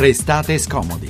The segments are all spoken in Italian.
Restate scomodi.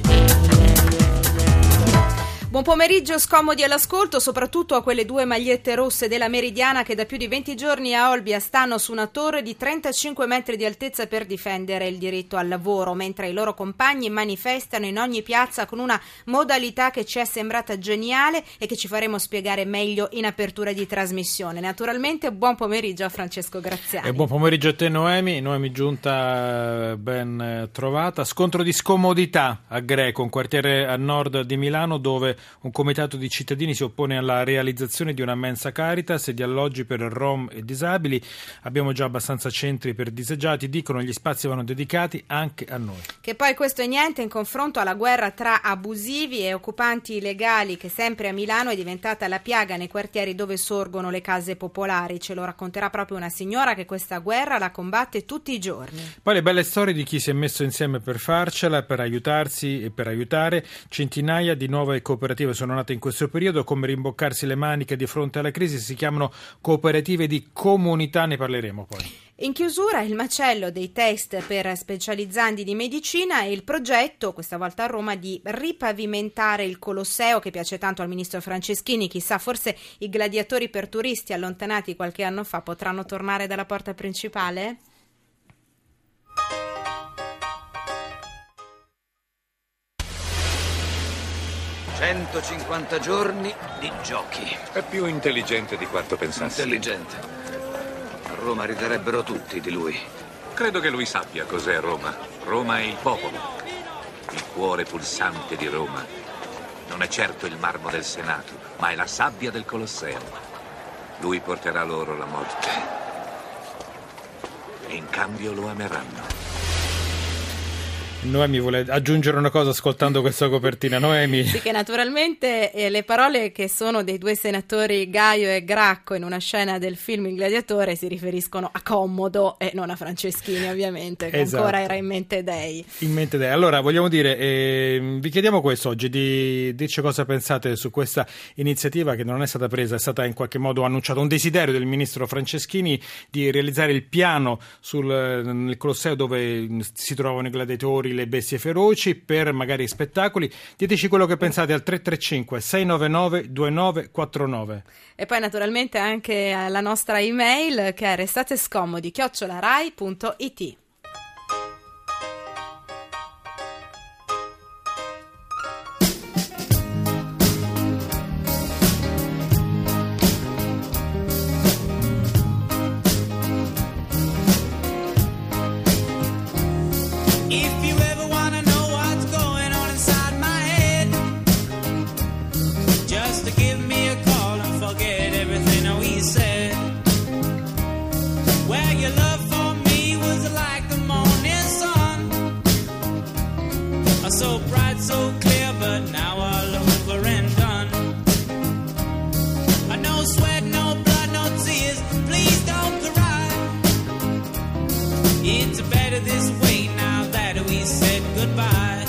Buon pomeriggio, scomodi all'ascolto, soprattutto a quelle due magliette rosse della Meridiana che da più di 20 giorni a Olbia stanno su una torre di 35 metri di altezza per difendere il diritto al lavoro, mentre i loro compagni manifestano in ogni piazza con una modalità che ci è sembrata geniale e che ci faremo spiegare meglio in apertura di trasmissione. Naturalmente, buon pomeriggio a Francesco Graziani. E buon pomeriggio a te Noemi, Noemi giunta ben trovata. Scontro di scomodità a Greco, un quartiere a nord di Milano dove un comitato di cittadini si oppone alla realizzazione di una mensa caritas e di alloggi per rom e disabili. Abbiamo già abbastanza centri per disagiati, dicono gli spazi vanno dedicati anche a noi. Che poi questo è niente in confronto alla guerra tra abusivi e occupanti illegali che sempre a Milano è diventata la piaga nei quartieri dove sorgono le case popolari. Ce lo racconterà proprio una signora che questa guerra la combatte tutti i giorni. Poi le belle storie di chi si è messo insieme per farcela, per aiutarsi e per aiutare centinaia di nuove cooperative cooperative sono nate in questo periodo, come rimboccarsi le maniche di fronte alla crisi, si chiamano cooperative di comunità, ne parleremo poi. In chiusura il macello dei test per specializzandi di medicina e il progetto, questa volta a Roma, di ripavimentare il Colosseo che piace tanto al ministro Franceschini. Chissà, forse i gladiatori per turisti allontanati qualche anno fa potranno tornare dalla porta principale? 150 giorni di giochi. È più intelligente di quanto pensassi. Intelligente. A Roma riderebbero tutti di lui. Credo che lui sappia cos'è Roma. Roma è il popolo. Il cuore pulsante di Roma. Non è certo il marmo del Senato, ma è la sabbia del Colosseo. Lui porterà loro la morte. E in cambio lo ameranno. Noemi vuole aggiungere una cosa ascoltando questa copertina. Noemi. Sì, che naturalmente eh, le parole che sono dei due senatori Gaio e Gracco in una scena del film Il Gladiatore si riferiscono a Commodo e non a Franceschini, ovviamente, che esatto. ancora era in mente Dei. In mente Dei. Allora, vogliamo dire, eh, vi chiediamo questo oggi, di dirci cosa pensate su questa iniziativa che non è stata presa, è stata in qualche modo annunciata un desiderio del ministro Franceschini di realizzare il piano sul, nel Colosseo dove si trovavano i gladiatori Fuori le bestie feroci, per magari spettacoli. Diteci quello che pensate al 335 699 2949. E poi naturalmente anche alla nostra email che è restate scomodi If you goodbye.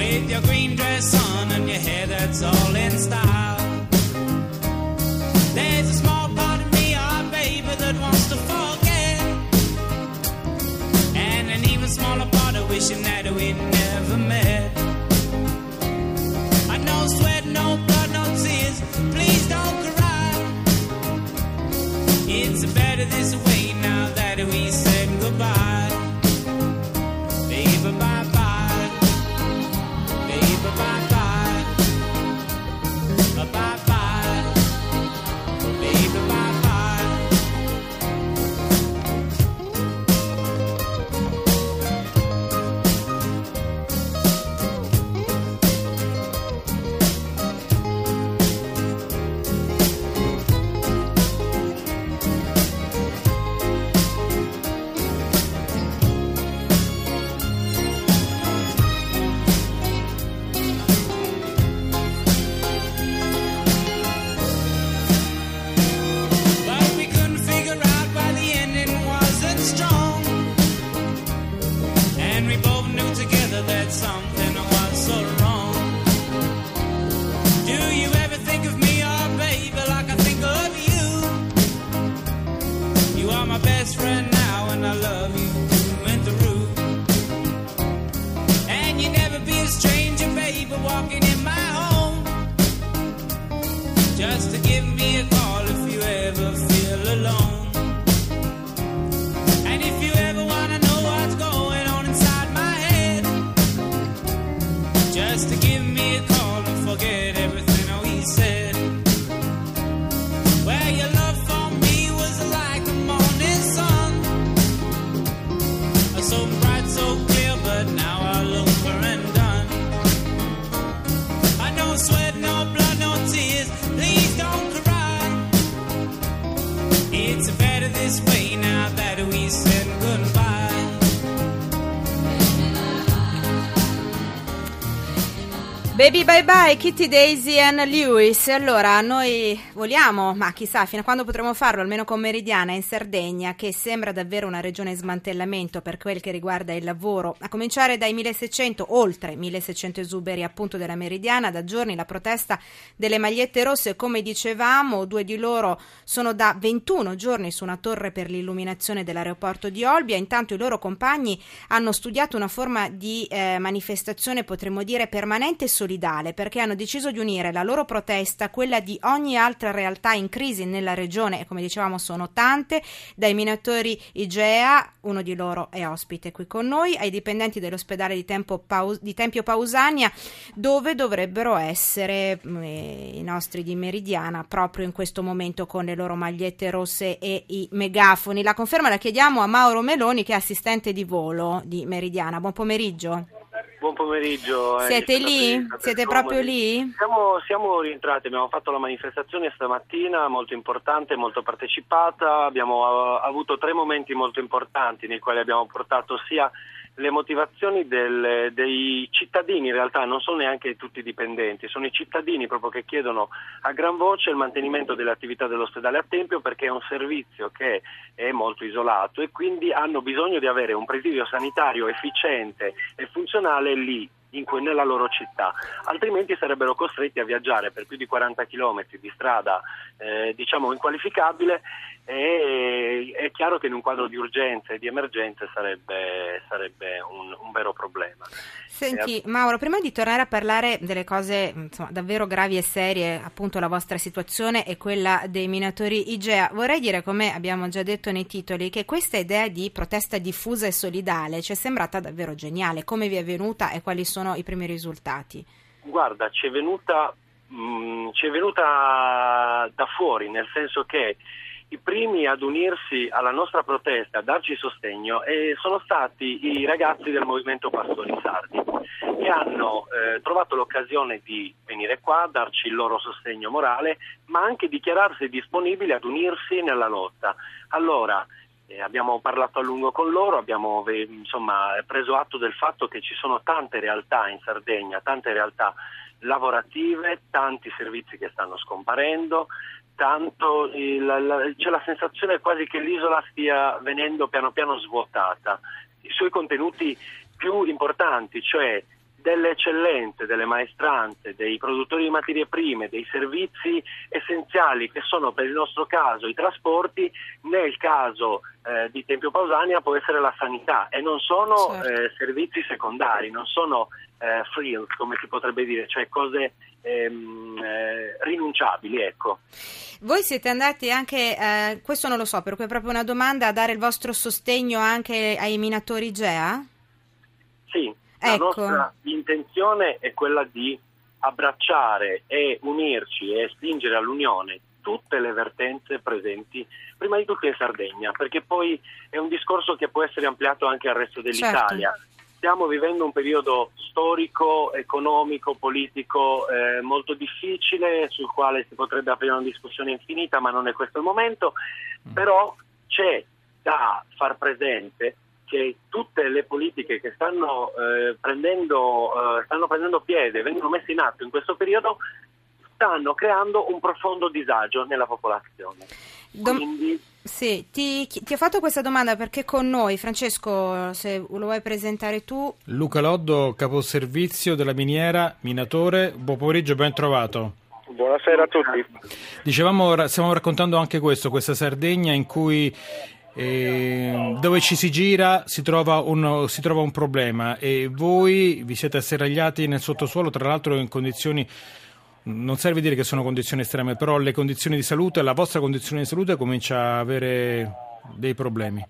with your green dress on and your hair that's all in style. There's a small part of me, ah, oh, baby, that wants to forget, and an even smaller part of wishing that we never met. I no sweat, no blood, no tears. Please don't cry. It's better this way now that we. Walking in my sweat, Baby bye bye, Kitty Daisy and Lewis. Allora, noi vogliamo, ma chissà fino a quando potremo farlo, almeno con Meridiana in Sardegna, che sembra davvero una regione smantellamento per quel che riguarda il lavoro, a cominciare dai 1600, oltre 1600 esuberi appunto della Meridiana, da giorni la protesta delle magliette rosse, come dicevamo, due di loro sono da 21 giorni su una torre per l'illuminazione dell'aeroporto di Olbia, intanto i loro compagni hanno studiato una forma di eh, manifestazione, potremmo dire, permanente e solidale, perché hanno deciso di unire la loro protesta a quella di ogni altra realtà in crisi nella regione, e come dicevamo sono tante, dai minatori Igea, uno di loro è ospite qui con noi, ai dipendenti dell'ospedale di, Paus- di Tempio Pausania, dove dovrebbero essere eh, i nostri di Meridiana proprio in questo momento con le loro magliette rosse e i megafoni. La conferma la chiediamo a Mauro Meloni che è assistente di volo di Meridiana. Buon pomeriggio. Pomeriggio. eh, Siete lì? Siete proprio lì? Siamo, siamo rientrati, abbiamo fatto la manifestazione stamattina, molto importante, molto partecipata, abbiamo eh, avuto tre momenti molto importanti nei quali abbiamo portato sia le motivazioni del- dei cittadini, in realtà non sono neanche tutti dipendenti, sono i cittadini proprio che chiedono a gran voce il mantenimento delle attività dell'ospedale a Tempio perché è un servizio che è molto isolato e quindi hanno bisogno di avere un presidio sanitario efficiente e funzionale lì. que- nella loro città, altrimenti sarebbero costretti a viaggiare per più di 40 km di strada eh, diciamo inqualificabile e è chiaro che in un quadro di urgenza e di emergenza sarebbe, sarebbe un, un vero problema. Senti Mauro, prima di tornare a parlare delle cose insomma, davvero gravi e serie, appunto la vostra situazione e quella dei minatori Igea, vorrei dire, come abbiamo già detto nei titoli, che questa idea di protesta diffusa e solidale ci è sembrata davvero geniale. Come vi è venuta e quali sono i primi risultati? Guarda, ci è venuta, mh, ci è venuta da fuori, nel senso che i primi ad unirsi alla nostra protesta, a darci sostegno, eh, sono stati i ragazzi del movimento Pastori Sardi, che hanno eh, trovato l'occasione di venire qua, darci il loro sostegno morale, ma anche dichiararsi disponibili ad unirsi nella lotta. Allora, eh, abbiamo parlato a lungo con loro, abbiamo insomma, preso atto del fatto che ci sono tante realtà in Sardegna, tante realtà lavorative, tanti servizi che stanno scomparendo, tanto il- la- c'è la sensazione quasi che l'isola stia venendo piano piano svuotata. I suoi contenuti più importanti, cioè delle eccellenze, delle maestranze, dei produttori di materie prime, dei servizi essenziali che sono per il nostro caso i trasporti, nel caso eh, di Tempio Pausania può essere la sanità e non sono Certo. eh, servizi secondari, non sono eh, frills come si potrebbe dire, cioè cose ehm, eh, rinunciabili, ecco. Voi siete andati anche, eh, questo non lo so, per cui è proprio una domanda, a dare il vostro sostegno anche ai minatori Igea? Sì, la Ecco. nostra intenzione è quella di abbracciare e unirci e spingere all'unione tutte le vertenze presenti, prima di tutto in Sardegna, perché poi è un discorso che può essere ampliato anche al resto dell'Italia. Stiamo vivendo un periodo storico, economico, politico eh, molto difficile, sul quale si potrebbe aprire una discussione infinita, ma non è questo il momento. Però c'è da far presente che tutte le politiche che stanno, eh, prendendo, eh, stanno prendendo piede, vengono messe in atto in questo periodo, stanno creando un profondo disagio nella popolazione. Dom- Quindi Sì, ti, ti ho fatto questa domanda perché con noi, Francesco, se lo vuoi presentare tu, Luca Loddo, caposervizio della miniera, minatore, buon pomeriggio, ben trovato. Buonasera a tutti. Dicevamo, stiamo raccontando anche questo, questa Sardegna in cui eh, dove ci si gira si trova, un, si trova un problema. E voi vi siete asserragliati nel sottosuolo, tra l'altro in condizioni, non serve dire che sono condizioni estreme, però le condizioni di salute, la vostra condizione di salute comincia a avere dei problemi.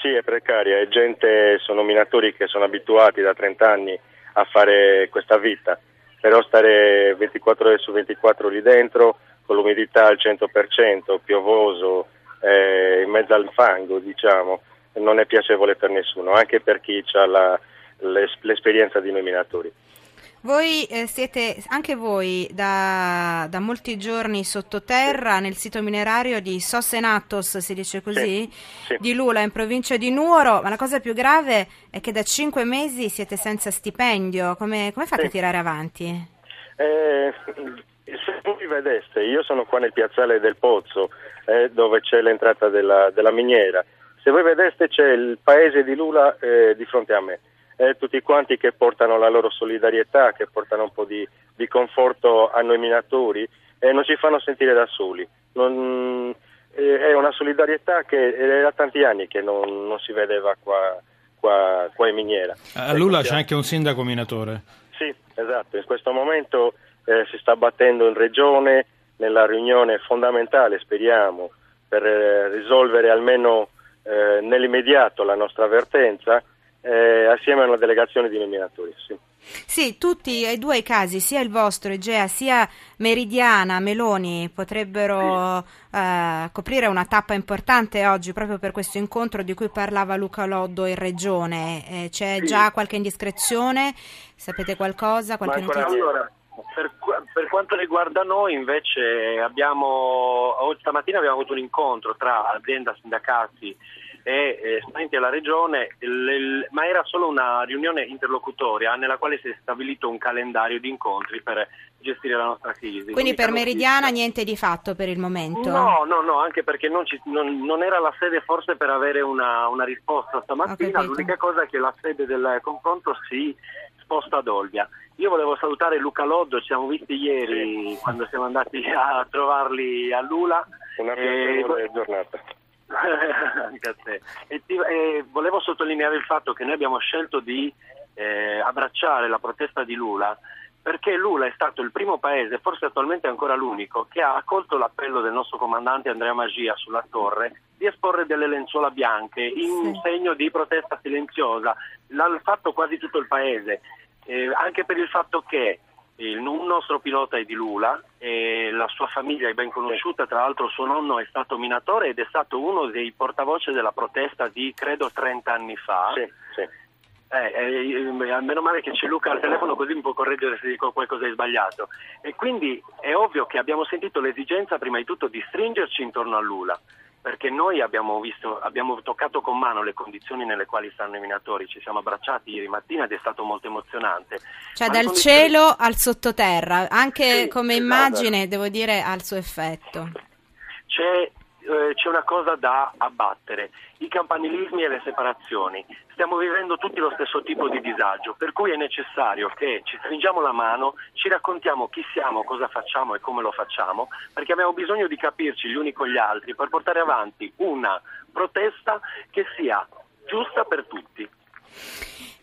Sì, è precaria, è gente, sono minatori che sono abituati da 30 anni a fare questa vita, però stare 24 ore su 24 lì dentro, con l'umidità al 100%, piovoso, eh, in mezzo al fango, diciamo, non è piacevole per nessuno, anche per chi ha la- l'es- l'esperienza di noi minatori. voi eh, siete anche voi da, da molti giorni sottoterra nel sito minerario di Sossenatos, si dice così, Sì. di Lula in provincia di Nuoro, ma la cosa più grave è che da cinque mesi siete senza stipendio, come, come fate Sì. a tirare avanti? Eh, se voi vedeste, io sono qua nel piazzale del Pozzo, eh, dove c'è l'entrata della, della miniera. Se voi vedeste c'è il paese di Lula eh, di fronte a me. Eh, tutti quanti che portano la loro solidarietà, che portano un po' di, di conforto a noi minatori e non ci fanno sentire da soli. Non- eh, è una solidarietà che è da tanti anni che non, non si vedeva qua, qua, qua in miniera. A Lula Ecco, c'è anche un sindaco minatore. sì, esatto. In questo momento eh, si sta battendo in regione nella riunione fondamentale, speriamo, per eh, risolvere almeno eh, nell'immediato la nostra avvertenza eh, assieme a una delegazione di nominatori. Sì. Sì, tutti e due i casi, sia il vostro, Egea, sia Meridiana, Meloni, potrebbero eh, coprire una tappa importante oggi proprio per questo incontro di cui parlava Luca Loddo in Regione. Eh, c'è Sì. già qualche indiscrezione? Sapete qualcosa? Qualche ancora notizia? Allora, per, per quanto riguarda noi invece abbiamo, oggi stamattina abbiamo avuto un incontro tra azienda, sindacati e eh, esponenti della regione, ma era solo una riunione interlocutoria nella quale si è stabilito un calendario di incontri per gestire la nostra crisi. Quindi per Meridiana notizia- niente di fatto per il momento? No, no, no, anche perché non, ci- non- non era la sede forse per avere una, una risposta stamattina, l'unica cosa è che la sede del confronto si sposta ad Olbia. Io volevo salutare Luca Loddo, ci siamo visti ieri quando siamo andati a trovarli a Lula. Una piacevole giornata. anche a te. E ti- e volevo sottolineare il fatto che noi abbiamo scelto di eh, abbracciare la protesta di Lula perché Lula è stato il primo paese, forse attualmente ancora l'unico, che ha accolto l'appello del nostro comandante Andrea Magia sulla torre di esporre delle lenzuola bianche in Sì. segno di protesta silenziosa. L'ha fatto quasi tutto il paese, eh, anche per il fatto che il, un nostro pilota è di Lula e la sua famiglia è ben conosciuta, tra l'altro suo nonno è stato minatore ed è stato uno dei portavoce della protesta di credo 30 anni fa. Sì, sì. Eh, eh, almeno male che c'è Luca al telefono così mi può correggere se dico qualcosa di sbagliato. E quindi è ovvio che abbiamo sentito l'esigenza prima di tutto di stringerci intorno a Lula, perché noi abbiamo, visto, abbiamo toccato con mano le condizioni nelle quali stanno i minatori, ci siamo abbracciati ieri mattina ed è stato molto emozionante. Cioè Ma dal condizioni- cielo al sottoterra, anche Sì, come esatto. immagine devo dire ha il suo effetto. c'è, eh, c'è una cosa da abbattere, i campanilismi e le separazioni. Stiamo vivendo tutti lo stesso tipo di disagio, per cui è necessario che ci stringiamo la mano, ci raccontiamo chi siamo, cosa facciamo e come lo facciamo, perché abbiamo bisogno di capirci gli uni con gli altri per portare avanti una protesta che sia giusta per tutti.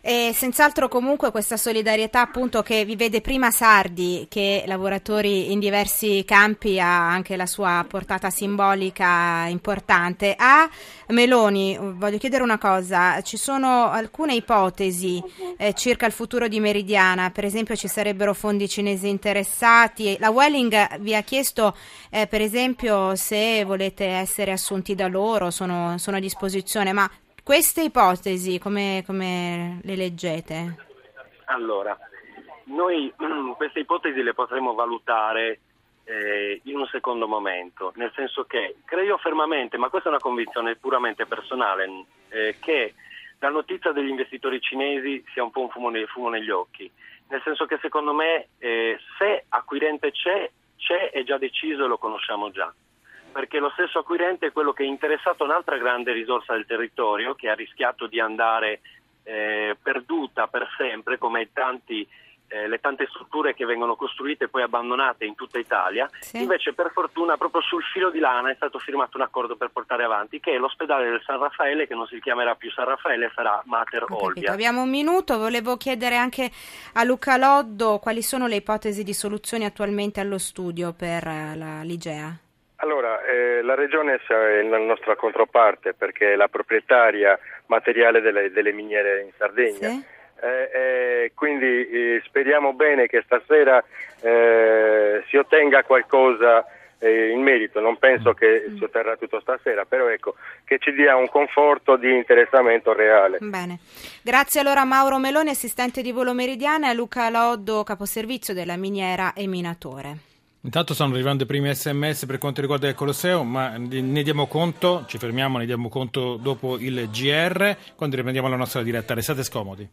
E senz'altro comunque questa solidarietà appunto che vi vede prima sardi che lavoratori in diversi campi ha anche la sua portata simbolica importante. A Meloni voglio chiedere una cosa, ci sono alcune ipotesi eh, circa il futuro di Meridiana, per esempio ci sarebbero fondi cinesi interessati, la Welling vi ha chiesto eh, per esempio se volete essere assunti da loro, sono, sono a disposizione, ma queste ipotesi come, come le leggete? Allora, noi queste ipotesi le potremo valutare eh, in un secondo momento, nel senso che credo fermamente, ma questa è una convinzione puramente personale, eh, che la notizia degli investitori cinesi sia un po' un fumo, fumo negli occhi, nel senso che secondo me eh, se acquirente c'è c'è, è già deciso e lo conosciamo già. Perché lo stesso acquirente è quello che è interessato a un'altra grande risorsa del territorio che ha rischiato di andare eh, perduta per sempre, come tanti eh, le tante strutture che vengono costruite e poi abbandonate in tutta Italia. Sì. Invece, per fortuna, proprio sul filo di lana è stato firmato un accordo per portare avanti, che è l'ospedale del San Raffaele, che non si chiamerà più San Raffaele, sarà Mater. Olbia. Abbiamo un minuto, volevo chiedere anche a Luca Loddo quali sono le ipotesi di soluzioni attualmente allo studio per eh, la Ligea. Allora, eh, la Regione è la nostra controparte perché è la proprietaria materiale delle, delle miniere in Sardegna. Sì? Eh, eh, quindi eh, speriamo bene che stasera eh, si ottenga qualcosa eh, in merito, non penso che si otterrà tutto stasera, però ecco, che ci dia un conforto di interessamento reale. Bene, grazie allora a Mauro Meloni, assistente di Volo Meridiana, e a Luca Loddo, caposervizio della miniera e minatore. Intanto stanno arrivando i primi sms per quanto riguarda il Colosseo, ma ne diamo conto, ci fermiamo, ne diamo conto dopo il GR, quando riprendiamo la nostra diretta. Restate scomodi.